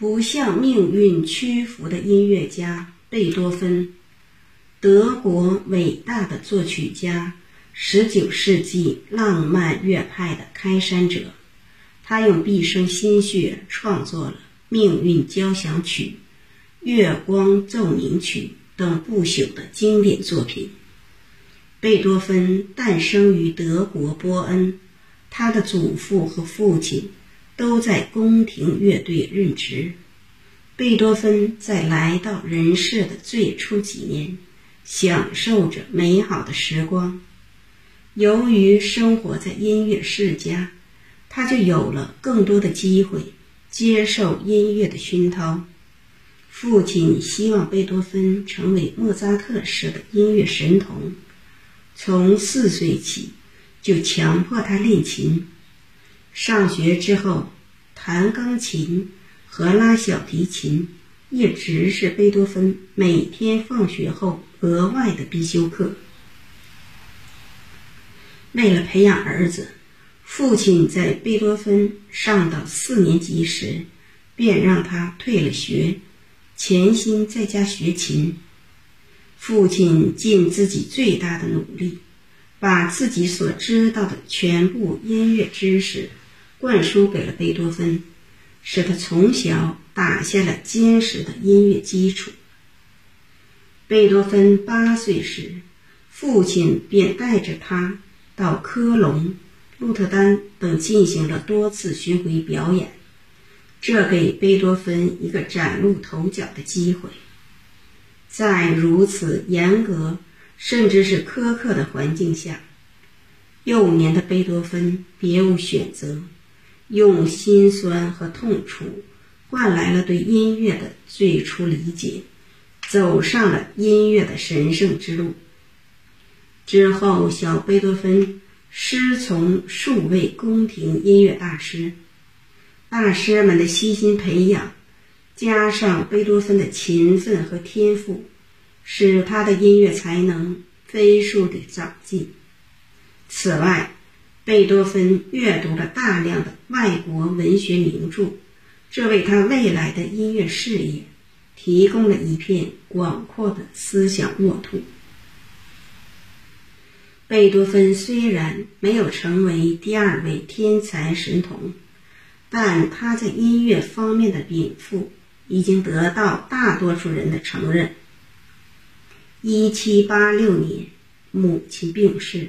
不向命运屈服的音乐家贝多芬，德国伟大的作曲家，十九世纪浪漫乐派的开山者。他用毕生心血创作了《命运交响曲》《月光奏鸣曲》等不朽的经典作品。贝多芬诞生于德国波恩，他的祖父和父亲都在宫廷乐队任职。贝多芬在来到人世的最初几年，享受着美好的时光。由于生活在音乐世家。他就有了更多的机会接受音乐的熏陶。父亲希望贝多芬成为莫扎特式的音乐神童，从四岁起就强迫他练琴。上学之后，弹钢琴和拉小提琴一直是贝多芬每天放学后额外的必修课。为了培养儿子。父亲在贝多芬上到四年级时，便让他退了学，潜心在家学琴。父亲尽自己最大的努力，把自己所知道的全部音乐知识灌输给了贝多芬，使他从小打下了坚实的音乐基础。贝多芬八岁时，父亲便带着他到科隆。鹿特丹等进行了多次巡回表演，这给贝多芬一个崭露头角的机会。在如此严格甚至是苛刻的环境下，幼年的贝多芬别无选择，用心酸和痛楚换来了对音乐的最初理解，走上了音乐的神圣之路。之后，小贝多芬。师从数位宫廷音乐大师，大师们的悉心培养，加上贝多芬的勤奋和天赋，使他的音乐才能飞速的长进。此外，贝多芬阅读了大量的外国文学名著，这为他未来的音乐事业提供了一片广阔的思想沃土。贝多芬虽然没有成为第二位天才神童，但他在音乐方面的禀赋已经得到大多数人的承认。一七八六年，母亲病逝，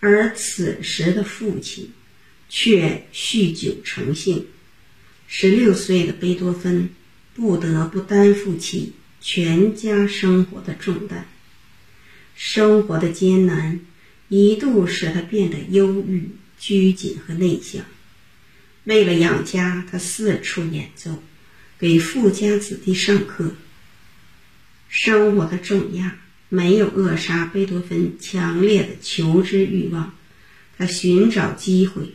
而此时的父亲却酗酒成性。十六岁的贝多芬不得不担负起全家生活的重担，生活的艰难。一度使他变得忧郁、拘谨和内向。为了养家，他四处演奏，给富家子弟上课。生活的重压没有扼杀贝多芬强烈的求知欲望，他寻找机会，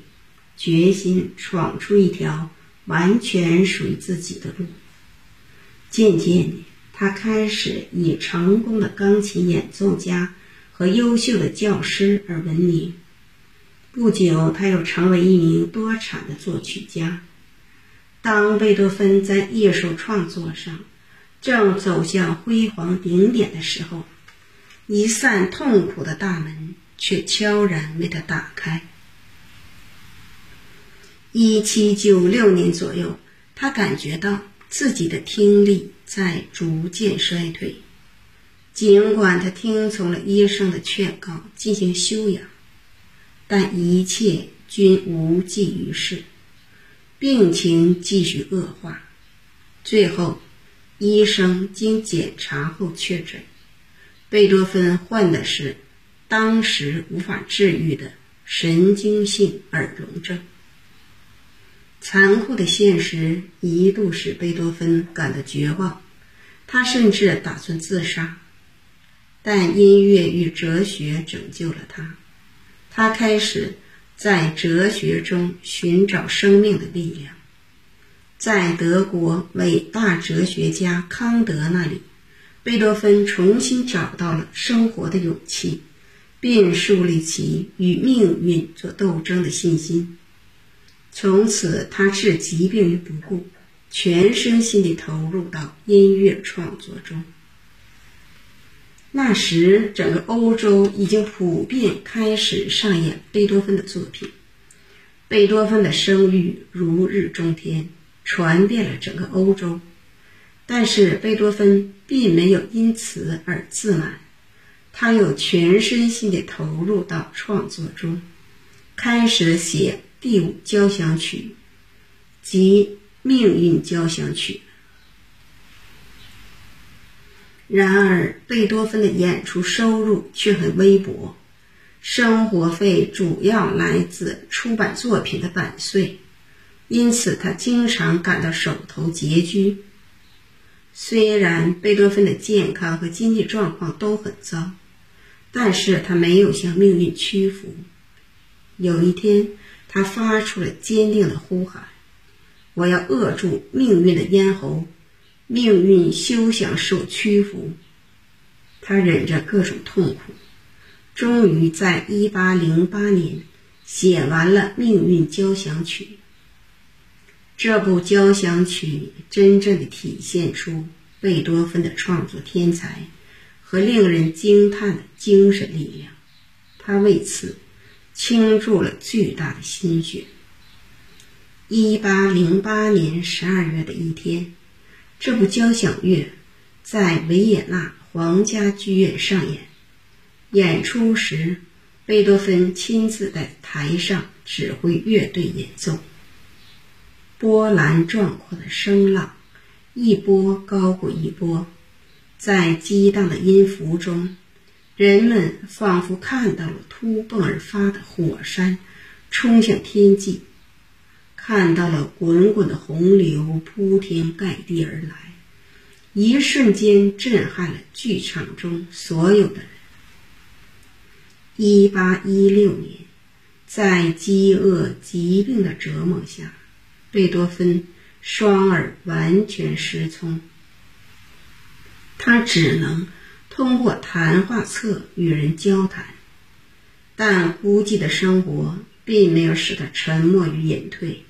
决心闯出一条完全属于自己的路。渐渐的，他开始以成功的钢琴演奏家。和优秀的教师而闻名。不久，他又成为一名多产的作曲家。当贝多芬在艺术创作上正走向辉煌顶点的时候，一扇痛苦的大门却悄然为他打开。一七九六年左右，他感觉到自己的听力在逐渐衰退。尽管他听从了医生的劝告进行休养，但一切均无济于事，病情继续恶化。最后，医生经检查后确诊，贝多芬患的是当时无法治愈的神经性耳聋症。残酷的现实一度使贝多芬感到绝望，他甚至打算自杀。但音乐与哲学拯救了他，他开始在哲学中寻找生命的力量。在德国伟大哲学家康德那里，贝多芬重新找到了生活的勇气，并树立起与命运做斗争的信心。从此，他置疾病于不顾，全身心地投入到音乐创作中。那时，整个欧洲已经普遍开始上演贝多芬的作品，贝多芬的声誉如日中天，传遍了整个欧洲。但是，贝多芬并没有因此而自满，他又全身心地投入到创作中，开始写第五交响曲及命运交响曲。然而，贝多芬的演出收入却很微薄，生活费主要来自出版作品的版税，因此他经常感到手头拮据。虽然贝多芬的健康和经济状况都很糟，但是他没有向命运屈服。有一天，他发出了坚定的呼喊：“我要扼住命运的咽喉。”命运休想受屈服。他忍着各种痛苦，终于在1808年写完了《命运交响曲》。这部交响曲真正的体现出贝多芬的创作天才和令人惊叹的精神力量。他为此倾注了巨大的心血。1808年12月的一天。这部交响乐在维也纳皇家剧院上演。演出时，贝多芬亲自在台上指挥乐队演奏。波澜壮阔的声浪，一波高过一波，在激荡的音符中，人们仿佛看到了突迸而发的火山冲向天际。看到了滚滚的洪流铺天盖地而来，一瞬间震撼了剧场中所有的人。一八一六年，在饥饿疾病的折磨下，贝多芬双耳完全失聪，他只能通过谈话册与人交谈，但孤寂的生活并没有使他沉默与隐退。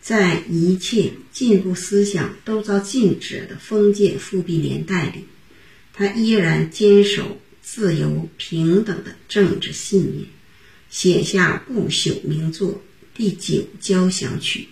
在一切进步思想都遭禁止的封建复辟年代里，他依然坚守自由平等的政治信念，写下不朽名作《第九交响曲》。